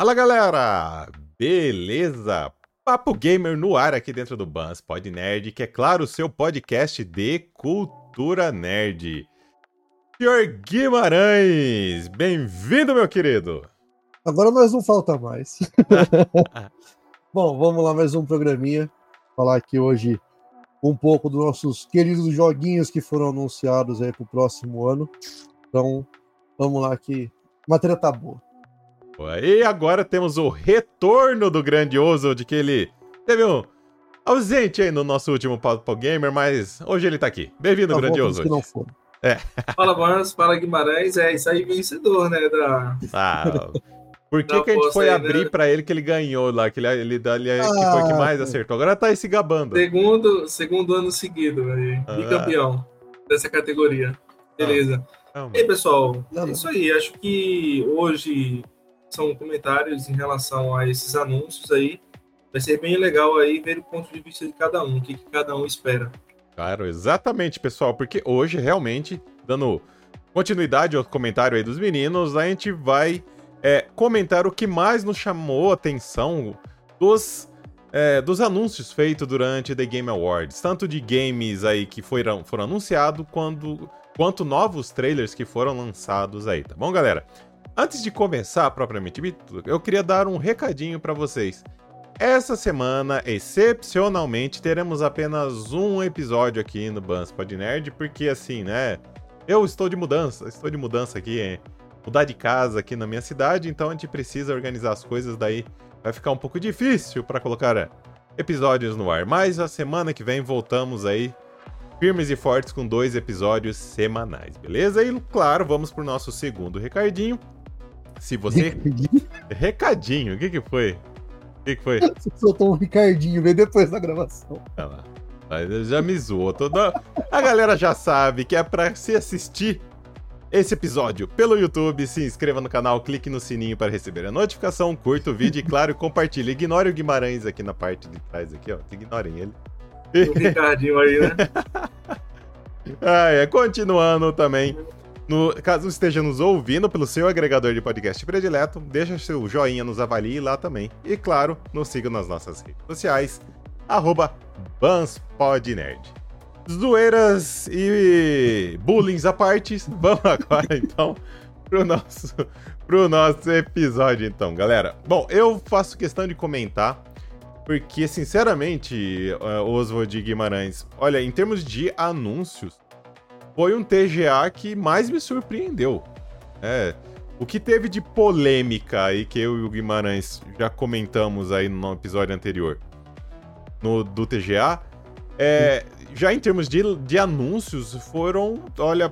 Fala galera! Beleza? Papo Gamer no ar aqui dentro do Bans Pod Nerd, que é claro, o seu podcast de cultura nerd. Senhor Guimarães, bem-vindo, meu querido! Agora nós não falta mais. Bom, vamos lá, mais um programinha. Falar aqui hoje um pouco dos nossos queridos joguinhos que foram anunciados aí pro próximo ano. Então, vamos lá que a matéria tá boa. E agora temos o retorno do grandioso, de que ele teve um ausente aí no nosso último Papo Gamer, mas hoje ele tá aqui. Bem-vindo, tá grandioso. Que não. É. Fala, Mans, fala Guimarães, é isso aí, vencedor, né? Da... Ah, por que, que a gente foi aí, abrir né? pra ele que ele ganhou lá, que ele, ele, ele, ah, que foi que mais acertou? Agora tá aí se gabando. Segundo, segundo ano seguido, aí, ah. bicampeão dessa categoria. Beleza. Ah. E aí, pessoal, é isso aí. Acho que hoje são comentários em relação a esses anúncios aí. Vai ser bem legal aí ver o ponto de vista de cada um, o que, que cada um espera. Claro, exatamente, pessoal, porque hoje realmente, dando continuidade ao comentário aí dos meninos, a gente vai é, comentar o que mais nos chamou a atenção dos, é, dos anúncios feitos durante The Game Awards, tanto de games aí que foram, foram anunciados, quanto, novos trailers que foram lançados aí, tá bom, galera? Antes de começar propriamente dito, eu queria dar um recadinho para vocês. Essa semana, excepcionalmente, teremos apenas um episódio aqui no Bans Pod Nerd, porque assim, né? Eu estou de mudança, estou de mudança aqui, hein? mudar de casa aqui na minha cidade, então a gente precisa organizar as coisas, daí vai ficar um pouco difícil para colocar é, episódios no ar. Mas a semana que vem voltamos aí firmes e fortes com dois episódios semanais, beleza? E claro, vamos pro nosso segundo recadinho. Se você. Recadinho? O que, que foi? O que, que foi? Você soltou um Ricardinho, vem depois da gravação. Olha lá. Mas já me zoou. Toda... A galera já sabe que é pra se assistir esse episódio pelo YouTube. Se inscreva no canal, clique no sininho para receber a notificação, curta o vídeo e, claro, compartilhe. Ignore o Guimarães aqui na parte de trás, aqui, ó. Ignorem ele. O Ricardinho aí, né? ah, é. Continuando também. No, caso esteja nos ouvindo pelo seu agregador de podcast predileto, deixa seu joinha, nos avalie lá também. E claro, nos siga nas nossas redes sociais, arroba BansPodNerd. Zoeiras e bullying à parte, vamos agora então pro nosso, pro nosso episódio então, galera. Bom, eu faço questão de comentar, porque sinceramente, uh, Oswald Guimarães, olha, em termos de anúncios, foi um TGA que mais me surpreendeu. É, o que teve de polêmica aí que eu e o Guimarães já comentamos aí no episódio anterior no, do TGA, é, já em termos de, de anúncios, foram, olha,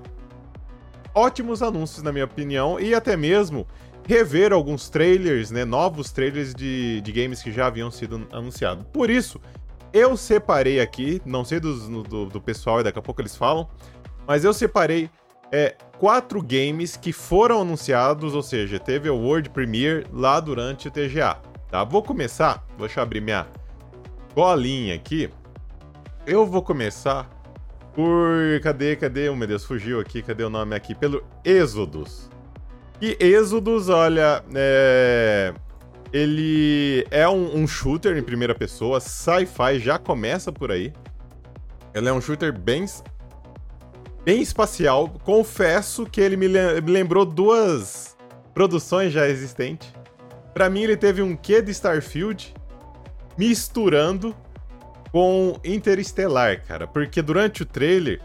ótimos anúncios, na minha opinião, e até mesmo rever alguns trailers, né, novos trailers de, de games que já haviam sido anunciados. Por isso, eu separei aqui, não sei dos, do, do pessoal, e daqui a pouco eles falam, mas eu separei é, quatro games que foram anunciados, ou seja, teve o World Premiere lá durante o TGA. Tá? Vou começar, deixa eu abrir minha bolinha aqui. Eu vou começar por. Cadê, cadê? Oh, meu Deus, fugiu aqui, cadê o nome aqui? Pelo Exodus. E Exodus, olha, é... ele é um, um shooter em primeira pessoa, sci-fi, já começa por aí. Ele é um shooter bem bem espacial. Confesso que ele me, lembrou duas produções já existentes. Para mim, ele teve um quê de Starfield misturando com Interestelar, cara. Porque durante o trailer,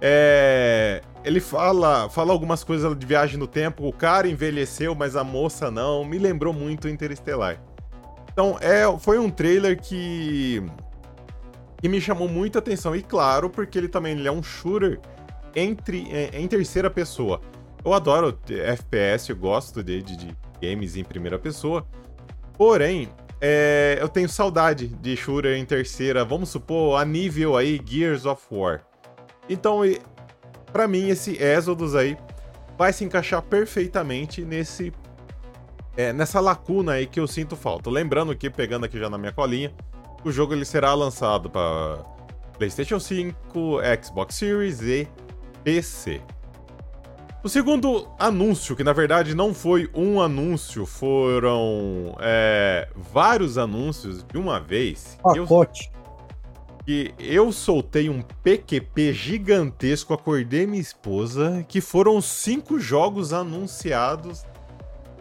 é... ele fala, fala algumas coisas de viagem no tempo. O cara envelheceu, mas a moça não. Me lembrou muito Interestelar. Então, é, foi um trailer que, que me chamou muita atenção. E claro, porque ele também ele é um shooter entre, é, em terceira pessoa. Eu adoro FPS, eu gosto de, de, de games em primeira pessoa. Porém, é, eu tenho saudade de shooter em terceira, vamos supor, a nível aí Gears of War. Então, para mim, esse Exodus aí vai se encaixar perfeitamente nesse é, nessa lacuna aí que eu sinto falta. Lembrando que, pegando aqui já na minha colinha, o jogo ele será lançado para PlayStation 5, Xbox Series e PC. O segundo anúncio, que na verdade não foi um anúncio, foram é, vários anúncios de uma vez. Pacote. Que eu soltei um PQP gigantesco, acordei minha esposa, que foram cinco jogos anunciados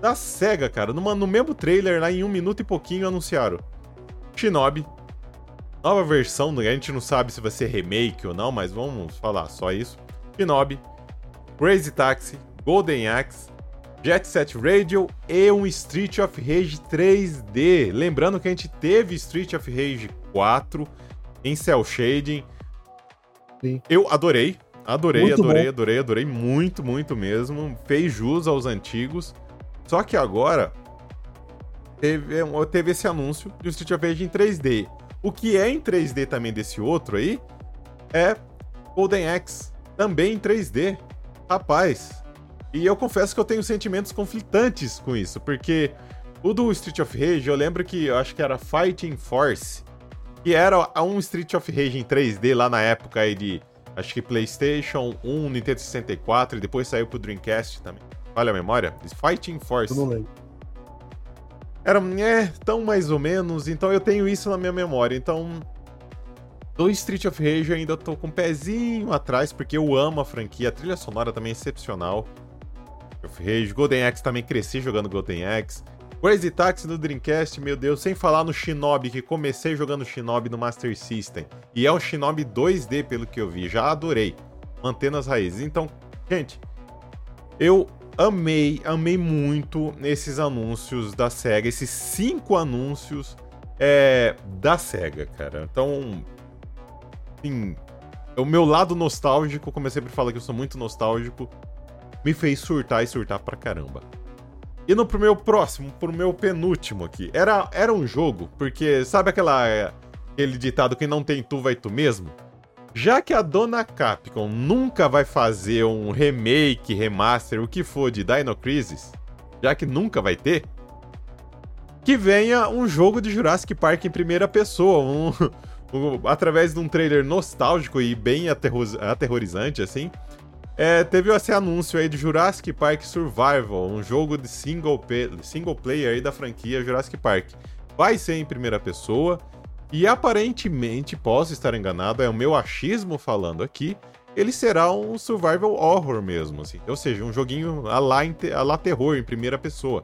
da SEGA, cara. Numa, no mesmo trailer, lá em um minuto e pouquinho, anunciaram Shinobi, nova versão, a gente não sabe se vai ser remake ou não, mas vamos falar só isso. Shinobi, Crazy Taxi, Golden Axe, Jet Set Radio e um Street of Rage 3D. Lembrando que a gente teve Street of Rage 4 em Cell Shading. Sim. Eu adorei, adorei, muito adorei, bom. adorei, adorei muito, muito mesmo. Fez jus aos antigos. Só que agora teve, teve esse anúncio de Street of Rage em 3D. O que é em 3D também desse outro aí é Golden Axe, também em 3D. Rapaz, e eu confesso que eu tenho sentimentos conflitantes com isso, porque o do Street of Rage, eu lembro que eu acho que era Fighting Force, que era um Street of Rage em 3D lá na época aí de, acho que PlayStation 1, Nintendo 64 e depois saiu pro Dreamcast também. Olha a memória? Fighting Force. Eu não lembro. Era, é, tão mais ou menos, então eu tenho isso na minha memória, então do Street of Rage eu ainda tô com um pezinho atrás, porque eu amo a franquia. A trilha sonora também é excepcional. Of Rage, Golden Axe também cresci jogando Golden Axe. Crazy Taxi do Dreamcast, meu Deus, sem falar no Shinobi, que comecei jogando Shinobi no Master System. E é um Shinobi 2D, pelo que eu vi, já adorei. Mantendo as raízes. Então, gente, eu amei, amei muito esses anúncios da SEGA, esses cinco anúncios é, da SEGA, cara. Então, assim, o meu lado nostálgico, como eu sempre falo que eu sou muito nostálgico, me fez surtar e surtar pra caramba. E no pro meu próximo, pro meu penúltimo aqui, era, era um jogo, porque sabe aquela aquele ditado que não tem tu vai tu mesmo? Já que a dona Capcom nunca vai fazer um remake, remaster, o que for de Dino Crisis, já que nunca vai ter, que venha um jogo de Jurassic Park em primeira pessoa, um, através de um trailer nostálgico e bem aterrorizante, assim, é, teve esse anúncio aí de Jurassic Park Survival, um jogo de single, single player aí da franquia Jurassic Park. Vai ser em primeira pessoa e aparentemente, posso estar enganado, é o meu achismo falando aqui, ele será um survival horror mesmo, assim. Ou seja, um joguinho a lá, a lá terror em primeira pessoa.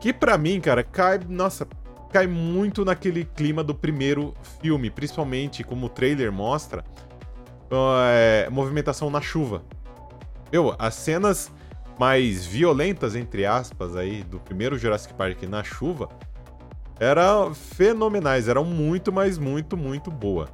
Que para mim, cara, cai, nossa, cai muito naquele clima do primeiro filme, principalmente como o trailer mostra, é, movimentação na chuva. Meu, as cenas mais violentas, entre aspas, aí, do primeiro Jurassic Park na chuva, eram fenomenais, eram muito, mas muito, muito boa.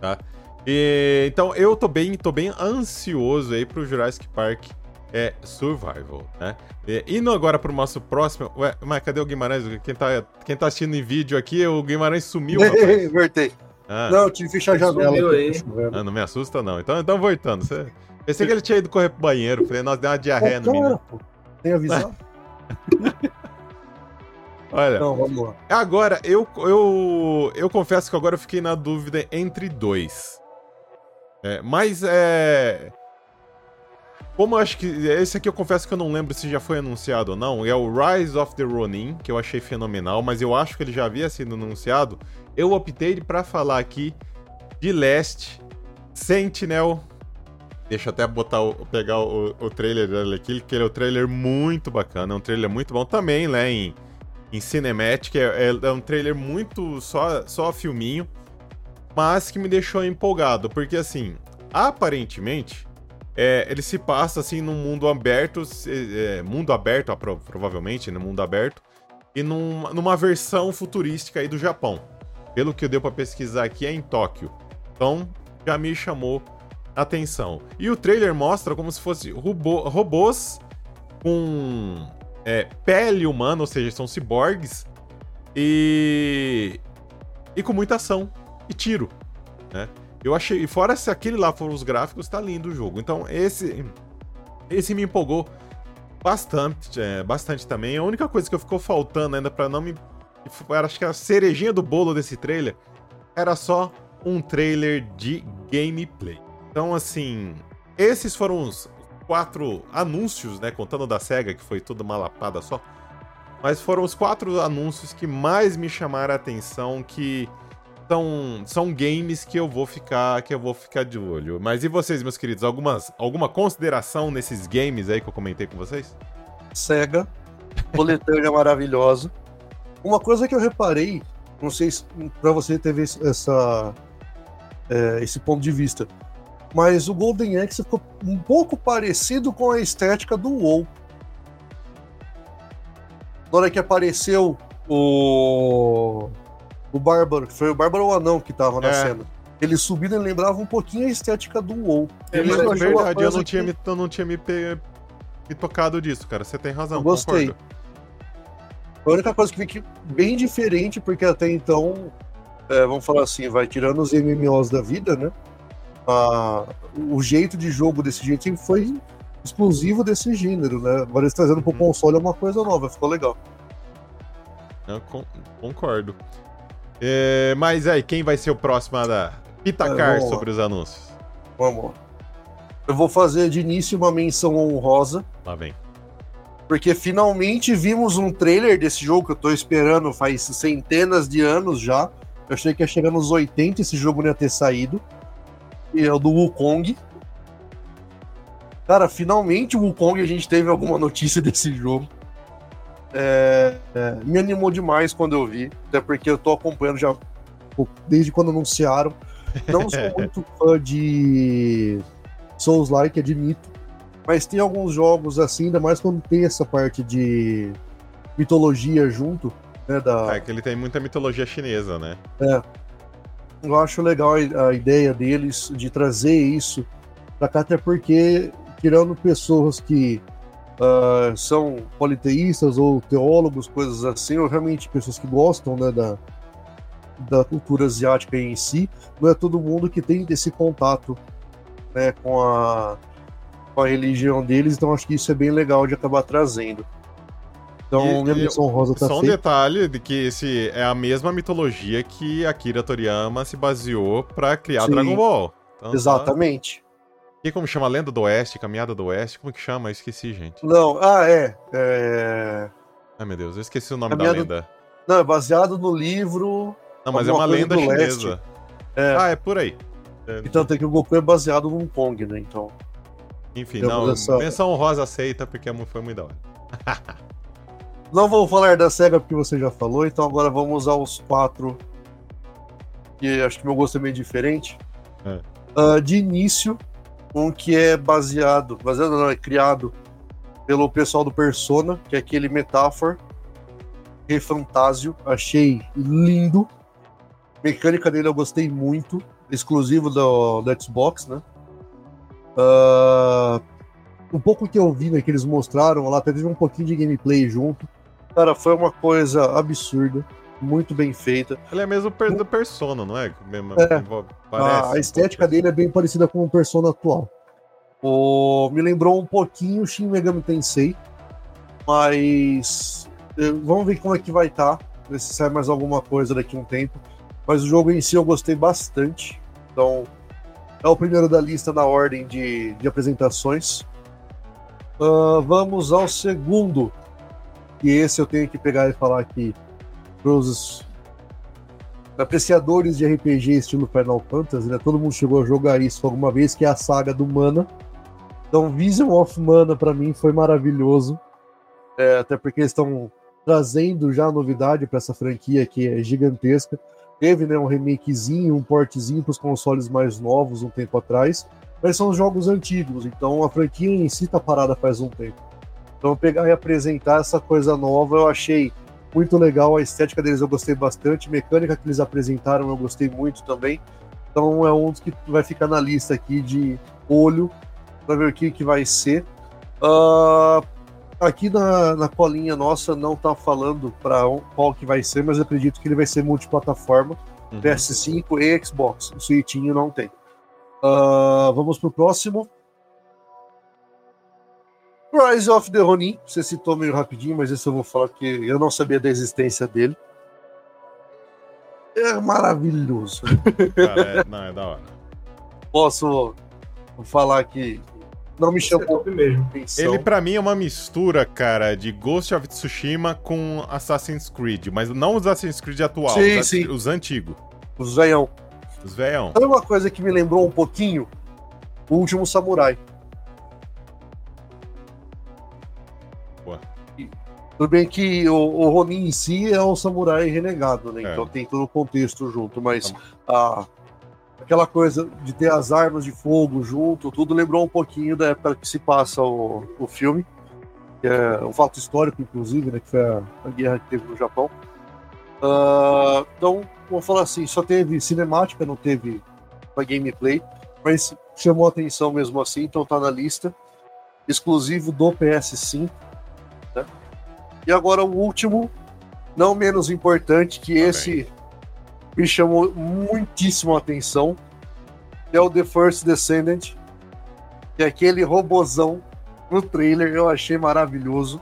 Tá? E, então eu tô bem, tô bem ansioso aí pro Jurassic Park é Survival, né? E, indo agora pro nosso próximo. Ué, mas cadê o Guimarães? Quem tá, quem tá assistindo em vídeo aqui, o Guimarães sumiu. Voltei. Ah. Não, tive que fechar a janela. Ah, não me assusta, não. Então, então voltando. Você... Pensei que ele tinha ido correr pro banheiro. Falei, nossa, deu uma diarreia no menino. Tem avisado? Olha. Então, vamos lá. Agora, eu, eu, eu confesso que agora eu fiquei na dúvida entre dois. É, mas é. Como eu acho que. Esse aqui eu confesso que eu não lembro se já foi anunciado ou não. É o Rise of the Ronin, que eu achei fenomenal, mas eu acho que ele já havia sido anunciado. Eu optei para falar aqui de Last Sentinel. Deixa eu até botar o, pegar o, o trailer dele aqui, que ele é um trailer muito bacana, é um trailer muito bom também, né? Em, em Cinematic, é, é, é um trailer muito só, só filminho, mas que me deixou empolgado, porque assim, aparentemente é, ele se passa assim num mundo aberto, é, mundo aberto, provavelmente, no né, mundo aberto, e num, numa versão futurística aí do Japão. Pelo que deu para pesquisar aqui, é em Tóquio. Então, já me chamou a atenção. E o trailer mostra como se fosse robô, robôs com é, pele humana, ou seja, são ciborgues, e, e com muita ação e tiro, né? Eu achei. E fora se aquele lá foram os gráficos, tá lindo o jogo. Então, esse. Esse me empolgou bastante, é, bastante também. A única coisa que ficou faltando ainda para não me. Acho que a cerejinha do bolo desse trailer era só um trailer de gameplay. Então, assim, esses foram os quatro anúncios, né? Contando da SEGA, que foi tudo uma lapada só. Mas foram os quatro anúncios que mais me chamaram a atenção, que são, são games que eu vou ficar que eu vou ficar de olho. Mas e vocês, meus queridos? Algumas, alguma consideração nesses games aí que eu comentei com vocês? SEGA, coletânea maravilhosa. Uma coisa que eu reparei, não sei se para você teve essa, é, esse ponto de vista, mas o Golden Axe ficou um pouco parecido com a estética do WoW. Na hora que apareceu o o Bárbaro, foi o Bárbaro ou o Anão que tava na é. cena. Ele subindo, ele lembrava um pouquinho a estética do WoW. É, mas é verdade, eu não, tinha me, eu não tinha me, me tocado disso, cara. Você tem razão. Eu gostei. Concordo. A única coisa que fica bem diferente, porque até então, é, vamos falar assim, vai tirando os MMOs da vida, né? Ah, o jeito de jogo desse jeito sempre foi exclusivo desse gênero, né? Agora eles trazendo pro hum. console é uma coisa nova, ficou legal. Eu concordo. É, mas aí, quem vai ser o próximo a dar pitacar é, sobre os anúncios? Vamos lá. Eu vou fazer de início uma menção honrosa. Lá vem. Porque finalmente vimos um trailer desse jogo que eu tô esperando faz centenas de anos já. Eu achei que ia chegar nos 80 esse jogo não ia ter saído. E é o do Wukong. Cara, finalmente o Wukong a gente teve alguma notícia desse jogo. É, é, me animou demais quando eu vi, até porque eu tô acompanhando já desde quando anunciaram. Não sou muito fã de Souls-like, admito, mas tem alguns jogos assim, ainda mais quando tem essa parte de mitologia junto, né? Da... É que ele tem muita mitologia chinesa, né? É. Eu acho legal a, a ideia deles de trazer isso pra cá, até porque, tirando pessoas que uh, são politeístas ou teólogos, coisas assim, ou realmente pessoas que gostam né, da, da cultura asiática em si, não é todo mundo que tem esse contato né, com, a, com a religião deles, então acho que isso é bem legal de acabar trazendo. Então, e, minha rosa tá Só um feita. detalhe de que esse é a mesma mitologia que Akira Toriyama se baseou para criar Sim, Dragon Ball. Então, tá exatamente. E como chama? Lenda do Oeste, Caminhada do Oeste? Como que chama? Eu esqueci, gente. Não, ah, é. é... Ai, meu Deus, eu esqueci o nome Caminhada... da lenda. Não, é baseado no livro. Não, mas é uma lenda chinesa. É. Ah, é por aí. É... Então tem que o Goku é baseado num Kong, né? Então. Enfim, não, essa... menção rosa aceita porque foi muito da hora. não vou falar da SEGA porque você já falou, então agora vamos aos quatro. Que acho que meu gosto é meio diferente. É. Uh, de início, um que é baseado, baseado não, é criado pelo pessoal do Persona, que é aquele Metaphor Refantásio, achei lindo. Mecânica dele eu gostei muito, exclusivo do, do Xbox, né? Uh, um pouco que eu vi, né, que eles mostraram lá, teve um pouquinho de gameplay junto. Cara, foi uma coisa absurda muito bem feita. Ele é mesmo do Persona, não é? Mesmo, é. Parece, a estética dele é bem parecida com o Persona atual. O... Me lembrou um pouquinho Shin Megami Tensei, mas eh, vamos ver como é que vai estar, tá, ver se sai mais alguma coisa daqui a um tempo. Mas o jogo em si eu gostei bastante, então é o primeiro da lista na ordem de, de apresentações. Uh, vamos ao segundo, e esse eu tenho que pegar e falar aqui para os apreciadores de RPG estilo Final Fantasy, né? Todo mundo chegou a jogar isso alguma vez, que é a saga do Mana. Então, Vision of Mana para mim foi maravilhoso, é, até porque eles estão trazendo já novidade para essa franquia que é gigantesca. Teve né, um remakezinho, um portezinho para os consoles mais novos um tempo atrás, mas são jogos antigos, então a franquia em si está parada faz um tempo. Então, pegar e apresentar essa coisa nova, eu achei muito legal. A estética deles eu gostei bastante. Mecânica que eles apresentaram eu gostei muito também. Então é um dos que vai ficar na lista aqui de olho para ver o que, que vai ser. Uh, aqui na, na colinha nossa não tá falando para qual que vai ser, mas acredito que ele vai ser multiplataforma. Uhum. PS5 e Xbox. O Switchinho não tem. Uh, vamos pro próximo. Rise of the Ronin, você citou meio rapidinho, mas esse eu vou falar que eu não sabia da existência dele. É maravilhoso. Cara, é, não, é da hora. Posso falar que não me chamou é mesmo. Ele para mim é uma mistura, cara, de Ghost of Tsushima com Assassin's Creed, mas não os Assassin's Creed atual, sim, os, sim. os antigos. Os veião. Os veião. Sabe uma coisa que me lembrou um pouquinho? O Último Samurai. Tudo bem que o, o Ronin em si é um samurai renegado, né? É. Então tem todo o contexto junto, mas a, aquela coisa de ter as armas de fogo junto, tudo lembrou um pouquinho da época que se passa o, o filme, que é um fato histórico, inclusive, né, que foi a, a guerra que teve no Japão. Uh, então, vamos falar assim, só teve cinemática, não teve a gameplay, mas chamou atenção mesmo assim, então tá na lista. Exclusivo do PS5. E agora o último, não menos importante, que tá esse me chamou muitíssimo a atenção, é o The First Descendant, que é aquele robozão no trailer, eu achei maravilhoso.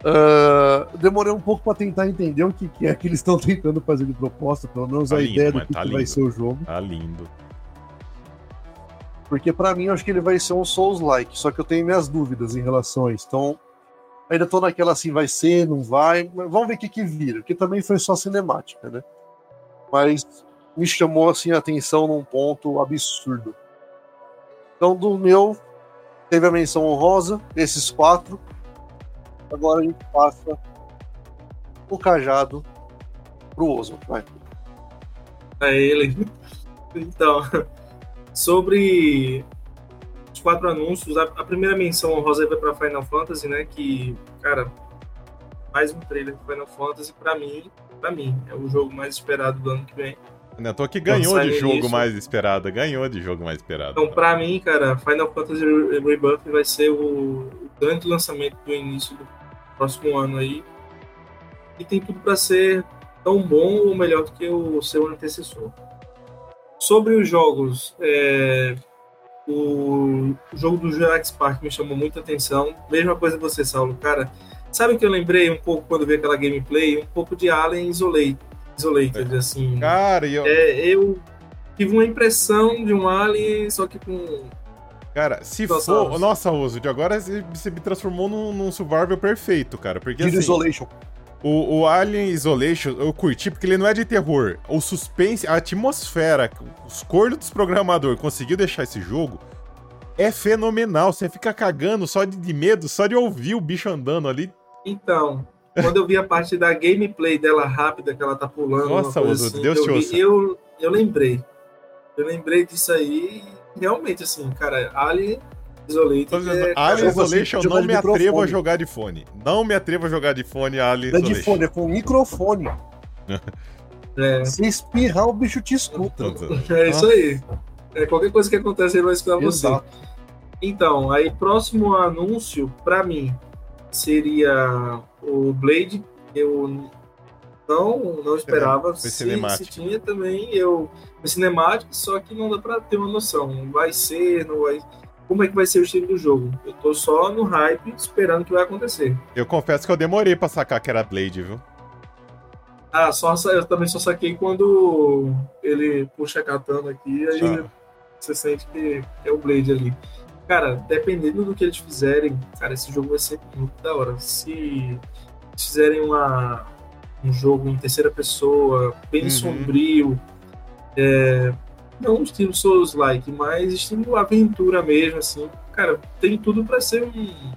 Uh, demorei um pouco para tentar entender o que, que, é que eles estão tentando fazer de proposta, pelo menos tá a lindo, ideia do que, tá que vai ser o jogo. Tá lindo. Porque para mim eu acho que ele vai ser um Souls-like, só que eu tenho minhas dúvidas em relação a isso. Então, ainda tô naquela assim, vai ser, não vai, vamos ver o que que vira, porque também foi só cinemática, né? mas me chamou assim a atenção num ponto absurdo. Então, do meu, teve a menção honrosa, esses quatro. Agora a gente passa o cajado pro Oswald. Vai. É ele. Então, sobre quatro anúncios, a, a primeira menção honrosa vai para Final Fantasy, né? Que, cara, mais um trailer de Final Fantasy, para mim, para mim, é o jogo mais esperado do ano que vem. Né, tô que ganhou de jogo início. mais esperado, ganhou de jogo mais esperado. Então, para mim, cara, Final Fantasy Rebirth vai ser o, grande lançamento do início do próximo ano aí. E tem tudo para ser tão bom ou melhor do que o seu antecessor. Sobre os jogos, é, o jogo do Jurassic Park me chamou muita atenção. Mesma coisa você, Saulo, cara Sabe o que eu lembrei um pouco quando vi aquela gameplay? Um pouco de Alien Isolate, Isolated, é. assim. Cara, eu... É, eu tive uma impressão de um Alien, só que com... Cara, se for... Nossa, Oso, de agora você me transformou num, num survival perfeito, cara. Porque, assim, Isolation. O, o, Alien Isolation eu curti porque ele não é de terror. O suspense, a atmosfera, os cornos dos programadores conseguiu deixar esse jogo é fenomenal. Você fica cagando só de, de medo, só de ouvir o bicho andando ali. Então, quando eu vi a parte da gameplay dela rápida, que ela tá pulando. Nossa, assim, Deus te ouça. Eu, eu lembrei. Eu lembrei disso aí realmente, assim, cara, Alien Isolation. É, Alien Isolation eu não me atrevo a jogar de fone. Não me atrevo a jogar de fone Alien Não é de fone, é com microfone. é. Se espirrar, o bicho te escuta. É isso aí. É, qualquer coisa que acontece, ele vai escutar você. Então, aí próximo anúncio, para mim, seria o Blade. Eu não, não esperava. Foi se, se tinha também, eu. Foi cinemático, só que não dá pra ter uma noção. Vai ser, não vai. Como é que vai ser o estilo do jogo? Eu tô só no hype, esperando o que vai acontecer. Eu confesso que eu demorei pra sacar que era Blade, viu? Ah, só, eu também só saquei quando ele puxa a katana aqui, aí ah. você sente que é o Blade ali. Cara, dependendo do que eles fizerem, cara, esse jogo vai ser muito da hora. Se fizerem uma, um jogo em terceira pessoa, bem uhum. sombrio, é, não estilo Souls-like, mas estilo aventura mesmo, assim, cara, tem tudo para ser um.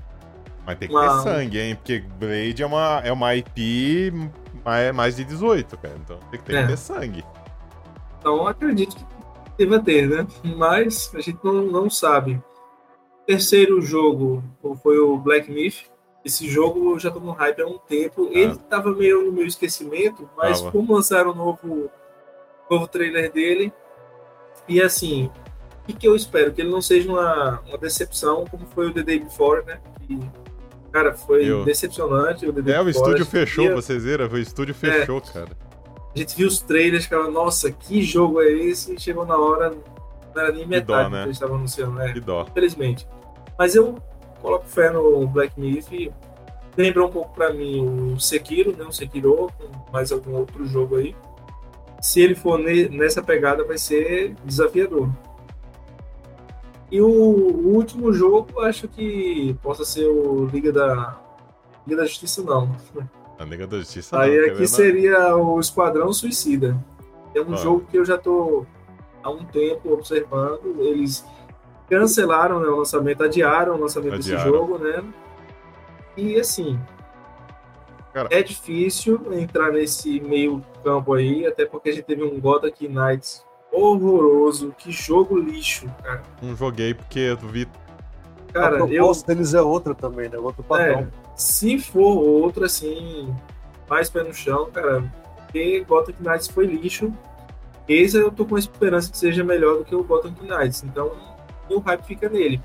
Mas tem que uma... ter sangue, hein? Porque Blade é uma, é uma IP mais, de 18, cara. Então tem que ter, é. ter sangue. Então acredito que deva ter, né? Mas a gente não, não sabe terceiro jogo foi o Black Myth. Esse jogo eu já tô no hype há um tempo. Ah. Ele tava meio no meu esquecimento, mas Tava. como lançaram o novo, novo trailer dele, e assim, o que, que, eu espero? Que ele não seja uma, uma decepção, como foi o The Day Before, né? Que, cara, foi eu... decepcionante. O The Day é, o estúdio fechou, vocês viram? O estúdio fechou, é, cara. A gente viu os trailers, cara, nossa, que jogo é esse? E chegou na hora, não era nem metade dó, né? que eles estavam anunciando, né? Que dó. Infelizmente. Mas eu coloco fé no Black Myth. Lembra um pouco para mim o Sekiro, né? O Sekiro, com mais algum outro jogo aí. Se ele for nessa pegada, vai ser desafiador. E o, último jogo, acho que possa ser o Liga da Liga da Justiça, não. A Liga da Justiça. Aí não, aqui seria o Esquadrão Suicida. É um ah. jogo que eu já tô há um tempo observando. Eles cancelaram né, o lançamento, adiaram o lançamento adiaram. desse jogo, né? E assim, Cara. é difícil entrar nesse meio campo aí, até porque a gente teve um God Knights Knights horroroso. Que jogo lixo, cara. Não joguei porque eu vi. Cara, a proposta eu... deles é outra também, né? Outro padrão. É, se for outro, assim, mais pé no chão, cara, porque Gotham Knights foi lixo. Esse eu tô com a esperança que seja melhor do que o Gotham Knights. Então, o hype fica nele.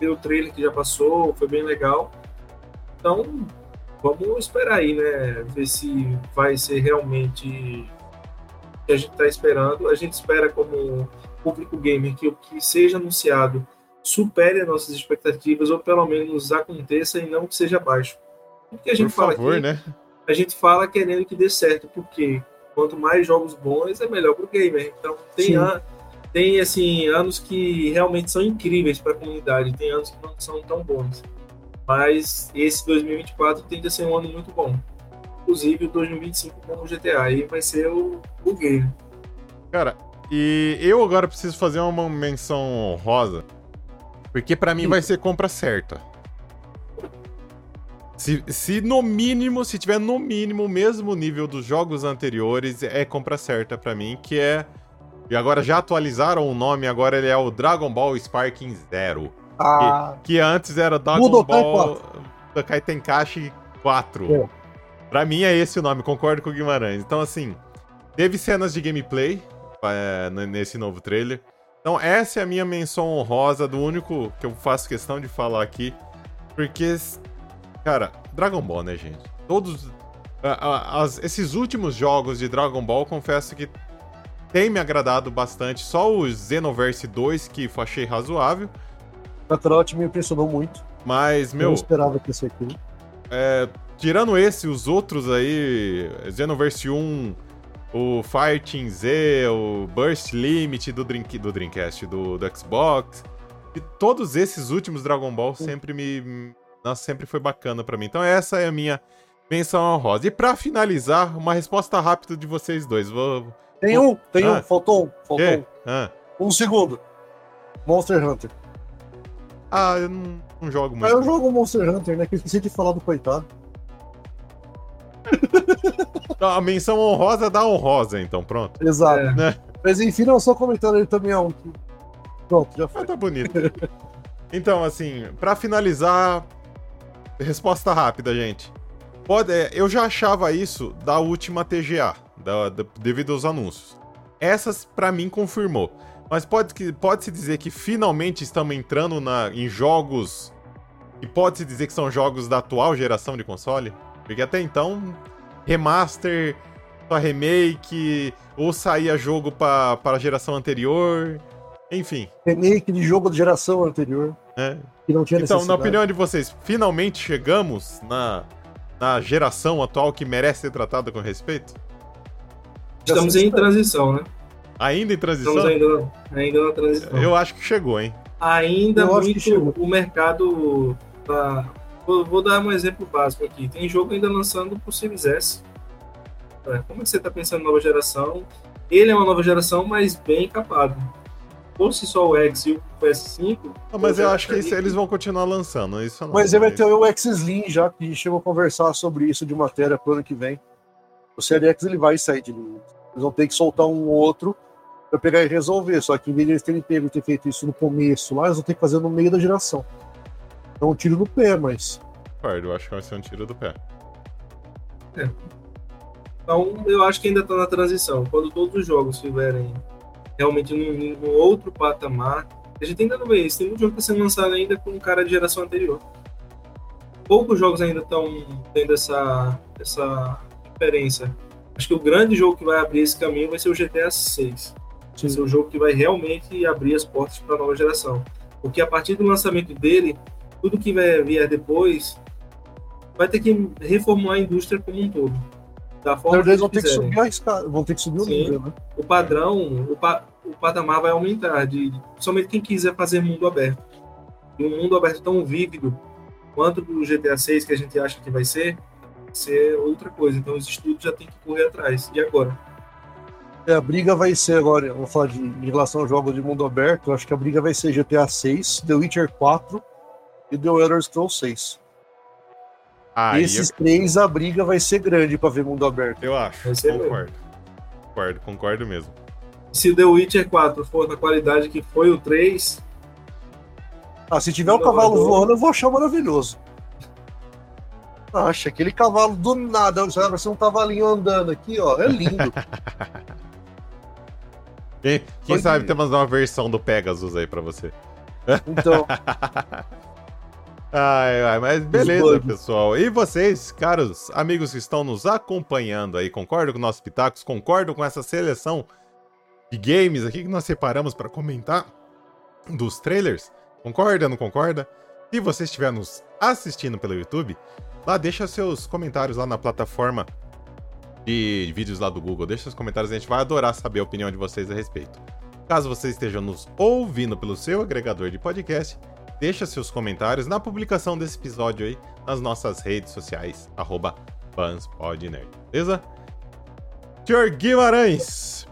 Tem o trailer que já passou, foi bem legal. Então, vamos esperar aí, né? Ver se vai ser realmente o que a gente está esperando. A gente espera, como público gamer, que o que seja anunciado supere as nossas expectativas, ou pelo menos aconteça e não que seja baixo. A gente Por fala favor, aqui, né? a gente fala querendo que dê certo, porque quanto mais jogos bons, é melhor para o gamer. Então, tem, an tem assim, anos que realmente são incríveis para a comunidade, tem anos que não são tão bons. Mas esse 2024 tende a ser um ano muito bom. Inclusive o 2025 com o GTA aí vai ser o, o game. Cara, e eu agora preciso fazer uma menção rosa. Porque para mim vai ser compra certa. Se, se no mínimo, se tiver no mínimo o mesmo nível dos jogos anteriores, é compra certa para mim, que é. E agora já atualizaram o nome, agora ele é o Dragon Ball Sparking Zero. Ah. Que, que antes era Dragon Budokai Ball Budokai Tenkaichi 4. É. Pra mim é esse o nome, concordo com o Guimarães. Então, assim, teve cenas de gameplay é, nesse novo trailer. Então, essa é a minha menção honrosa do único que eu faço questão de falar aqui. Porque, cara, Dragon Ball, né, gente? Todos. as, esses últimos jogos de Dragon Ball, confesso que tem me agradado bastante. Só o Xenoverse 2 que achei razoável. Kakarot me impressionou muito. Mas, meu. Eu não esperava que isso aqui. É, tirando esse, os outros aí, Xenoverse 1, o Fighting Z, o Burst Limit do, Drink, do Dreamcast, do, do Xbox. E todos esses últimos Dragon Ball sempre me. Nossa, sempre foi bacana para mim. Então, essa é a minha menção honrosa. E para finalizar, uma resposta rápida de vocês dois. Vou, tem um, tem ah. um, faltou um, faltou um. Ah. Um segundo. Monster Hunter. Ah, eu não, não jogo muito. Ah, eu jogo Monster Hunter, né? Que eu esqueci de falar do coitado. a menção honrosa dá honrosa, então, pronto. Exato. É. Né? Mas enfim, não só comentando, ele também é um. Pronto, já foi. Ah, tá bonito. então, assim, para finalizar, resposta rápida, gente. Pode, é, eu já achava isso da última TGA, da, da, devido aos anúncios. Essas, para mim, confirmou. Mas pode-se pode dizer que finalmente estamos entrando na, em jogos. E pode-se dizer que são jogos da atual geração de console? Porque até então, remaster, só remake, ou saía jogo para a geração anterior. Enfim. Remake de jogo de geração anterior. É. Que não tinha Então, na opinião de vocês, finalmente chegamos na, na geração atual que merece ser tratada com respeito? Estamos em transição, né? Ainda em transição? Estamos ainda, ainda na transição. Eu acho que chegou, hein? Ainda Eu muito o mercado tá. Vou, vou, dar um exemplo básico aqui. Tem jogo ainda lançando pro Series S. É, como é que você está pensando em nova geração? Ele é uma nova geração, mas bem capado. Fosse só o X e o PS5. Não, mas eu acho que isso, eles vão continuar lançando. Isso não, mas ele vai ter o X Slim já, que chegou a conversar sobre isso de matéria pro ano que vem. O Series X ele vai sair de linha. Eles vão ter que soltar um outro para pegar e resolver. Só que em vez de eles terem pego e ter feito isso no começo lá, eles vão ter que fazer no meio da geração. Então um tiro no pé, mas. Concordo, eu acho que vai ser um tiro do pé. É. Então eu acho que ainda está na transição. Quando todos os jogos estiverem realmente num, num, outro patamar, a gente ainda não vê isso. Tem muito jogo que está sendo lançado ainda com um cara de geração anterior. Poucos jogos ainda estão tendo essa, essa diferença. Acho que o grande jogo que vai abrir esse caminho vai ser o GTA 6. Sim. Vai ser o jogo que vai realmente abrir as portas para a nova geração. Porque a partir do lançamento dele, tudo que vai vir depois vai ter que reformular a indústria como um todo. Da forma que vão ter que subir vão ter que subir o nível, né? O padrão, o pa... o patamar vai aumentar, de, somente quem quiser fazer mundo aberto. E um mundo aberto tão vívido quanto do GTA 6 que a gente acha que vai ser, ser outra coisa. Então os estudos já tem que correr atrás. E agora? É, a briga vai ser agora, vamos falar de em relação ao jogo de mundo aberto, eu acho que a briga vai ser GTA 6, The Witcher 4 e The Elder Scrolls 6. Ah, Esses eu... três, a briga vai ser grande para ver mundo aberto. Eu acho, concordo. Concordo, concordo mesmo. Se The Witcher 4 for na qualidade que foi o 3. Ah, se tiver um cavalo voando, eu vou achar maravilhoso. Acha, aquele cavalo do nada, vai ser um cavalinho andando aqui, ó. É lindo. quem, quem sabe temos uma versão do Pegasus aí pra você. Então. ai, ai, mas beleza, pessoal. E vocês, caros amigos que estão nos acompanhando aí, concordam com nossos pitacos? Concordam com essa seleção de games aqui que nós separamos para comentar dos trailers? Concorda, não concorda? Se você estiver nos assistindo pelo YouTube, Lá, deixa seus comentários lá na plataforma de vídeos lá do Google. Deixa seus comentários, a gente vai adorar saber a opinião de vocês a respeito. Caso você esteja nos ouvindo pelo seu agregador de podcast, deixa seus comentários na publicação desse episódio aí nas nossas redes sociais, arroba beleza? Senhor Guimarães,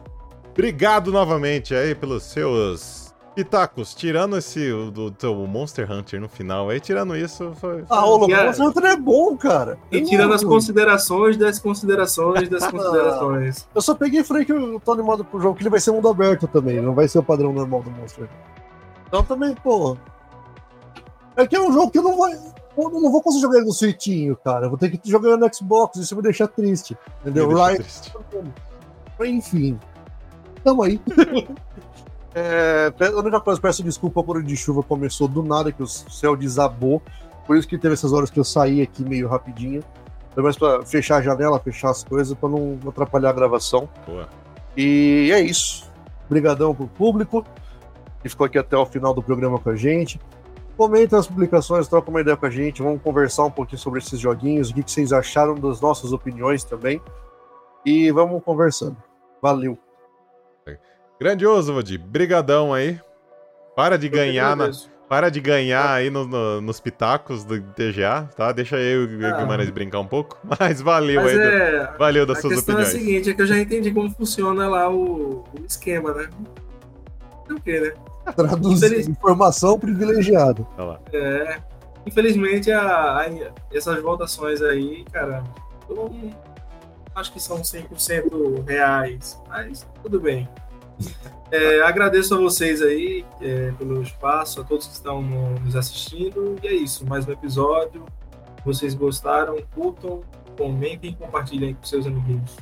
obrigado novamente aí pelos seus Pitacos, tirando esse do teu Monster Hunter no final, aí tirando isso, foi. Ah, o Monster Hunter é bom, cara. E tirando as considerações das considerações das considerações. Eu só peguei e falei que eu tô animado pro jogo, que ele vai ser mundo aberto também, não vai ser o padrão normal do Monster Hunter. Então também, pô. É que é um jogo que eu não vou. Eu não vou conseguir jogar ele no Switchinho, cara. Eu vou ter que jogar no Xbox, isso me deixa triste. Entendeu? Right. Enfim. Tamo aí. É, a única coisa, peço desculpa por de chuva começou do nada, que o céu desabou. Por isso que teve essas horas que eu saí aqui meio rapidinho. Foi mais pra fechar a janela, fechar as coisas, para não atrapalhar a gravação. Boa. E é isso. Obrigadão pro público que ficou aqui até o final do programa com a gente. Comenta as publicações, troca uma ideia com a gente, vamos conversar um pouquinho sobre esses joguinhos, o que vocês acharam das nossas opiniões também. E vamos conversando. Valeu! Grandioso, Vodi. Brigadão aí. Para de ganhar na, para de ganhar aí no, no, nos pitacos do TGA, tá? Deixa eu e o ah. Guimarães brincar um pouco. Mas valeu Mas aí. É... Do... Valeu das a suas opiniões. A questão é a seguinte, é que eu já entendi como funciona lá o, o esquema, né? O quê, né? Traduzir Infeliz... informação privilegiada. É. Infelizmente, a, a, essas votações aí, cara, eu não acho que são 100% reais, mas tudo bem. É, agradeço a vocês aí é, pelo espaço, a todos que estão nos assistindo. E é isso, mais um episódio. Vocês gostaram, curtam, comentem e compartilhem com seus amiguinhos.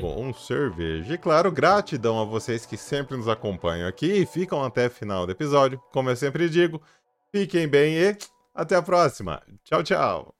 Bom cerveja. E claro, gratidão a vocês que sempre nos acompanham aqui e ficam até o final do episódio. Como eu sempre digo, fiquem bem e até a próxima. Tchau, tchau.